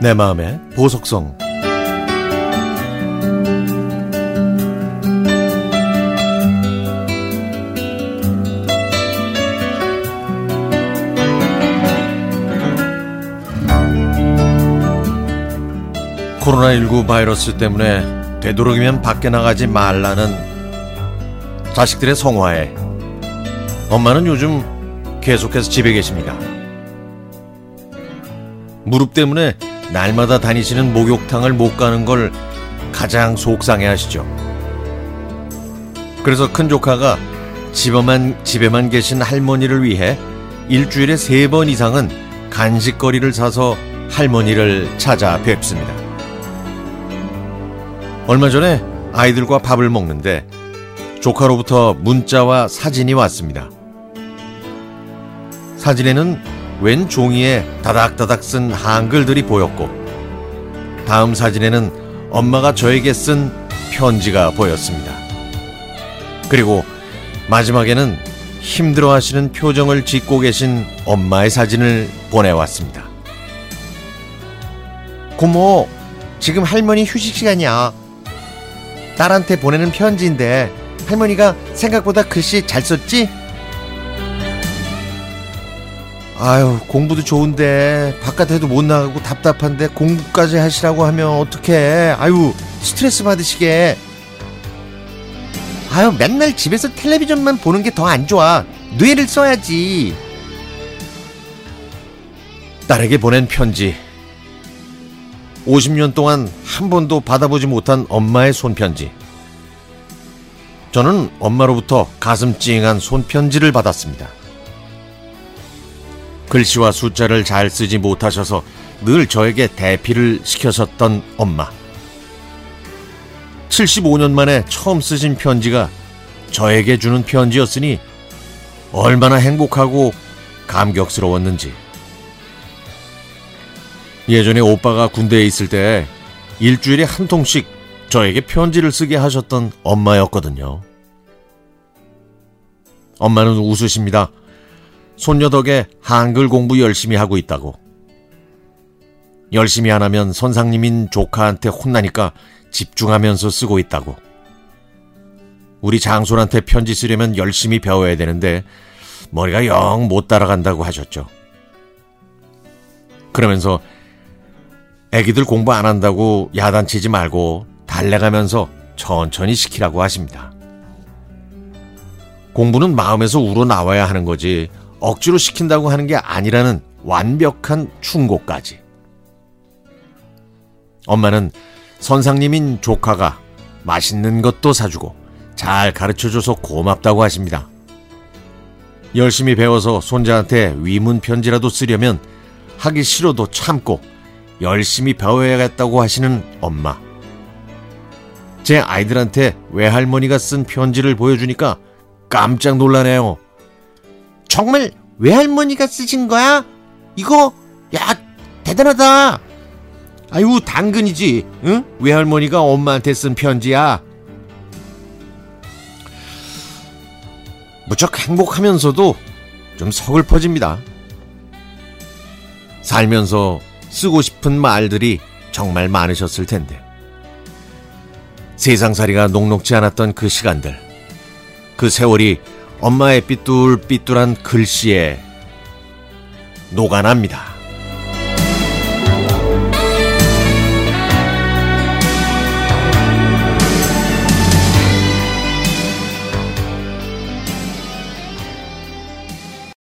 내 마음의 보석성 코로나19 바이러스 때문에 되도록이면 밖에 나가지 말라는 자식들의 성화에 엄마는 요즘 계속해서 집에 계십니다. 무릎 때문에 날마다 다니시는 목욕탕을 못 가는 걸 가장 속상해 하시죠. 그래서 큰 조카가 집에만, 집에만 계신 할머니를 위해 일주일에 세 번 이상은 간식거리를 사서 할머니를 찾아 뵙습니다. 얼마 전에 아이들과 밥을 먹는데 조카로부터 문자와 사진이 왔습니다. 사진에는 웬 종이에 다닥다닥 쓴 한글들이 보였고 다음 사진에는 엄마가 저에게 쓴 편지가 보였습니다. 그리고 마지막에는 힘들어 하시는 표정을 짓고 계신 엄마의 사진을 보내왔습니다. 고모, 지금 할머니 휴식 시간이야. 딸한테 보내는 편지인데 할머니가 생각보다 글씨 잘 썼지? 아유 공부도 좋은데 바깥에도 못 나가고 답답한데 공부까지 하시라고 하면 어떡해? 아유 스트레스 받으시게. 아유 맨날 집에서 텔레비전만 보는 게 더 안 좋아. 뇌를 써야지. 딸에게 보낸 편지. 50년 동안 한 번도 받아보지 못한 엄마의 손편지. 저는 엄마로부터 가슴 찡한 손편지를 받았습니다. 글씨와 숫자를 잘 쓰지 못하셔서 늘 저에게 대피를 시켜셨던 엄마. 75년 만에 처음 쓰신 편지가 저에게 주는 편지였으니 얼마나 행복하고 감격스러웠는지. 예전에 오빠가 군대에 있을 때 일주일에 한 통씩 저에게 편지를 쓰게 하셨던 엄마였거든요. 엄마는 웃으십니다. 손녀 덕에 한글 공부 열심히 하고 있다고. 열심히 안 하면 선상님인 조카한테 혼나니까 집중하면서 쓰고 있다고. 우리 장손한테 편지 쓰려면 열심히 배워야 되는데 머리가 영 못 따라간다고 하셨죠. 그러면서 애기들 공부 안 한다고 야단치지 말고 달래가면서 천천히 시키라고 하십니다. 공부는 마음에서 우러나와야 하는 거지 억지로 시킨다고 하는 게 아니라는 완벽한 충고까지. 엄마는 선상님인 조카가 맛있는 것도 사주고 잘 가르쳐줘서 고맙다고 하십니다. 열심히 배워서 손자한테 위문 편지라도 쓰려면 하기 싫어도 참고 열심히 배워야겠다고 하시는 엄마. 제 아이들한테 외할머니가 쓴 편지를 보여주니까 깜짝 놀라네요. 정말 외할머니가 쓰신 거야? 이거 야 대단하다. 아유 당근이지. 응? 외할머니가 엄마한테 쓴 편지야. 무척 행복하면서도 좀 서글퍼집니다. 살면서 쓰고 싶은 말들이 정말 많으셨을 텐데. 세상살이가 녹록지 않았던 그 시간들. 그 세월이 엄마의 삐뚤삐뚤한 글씨에 녹아납니다.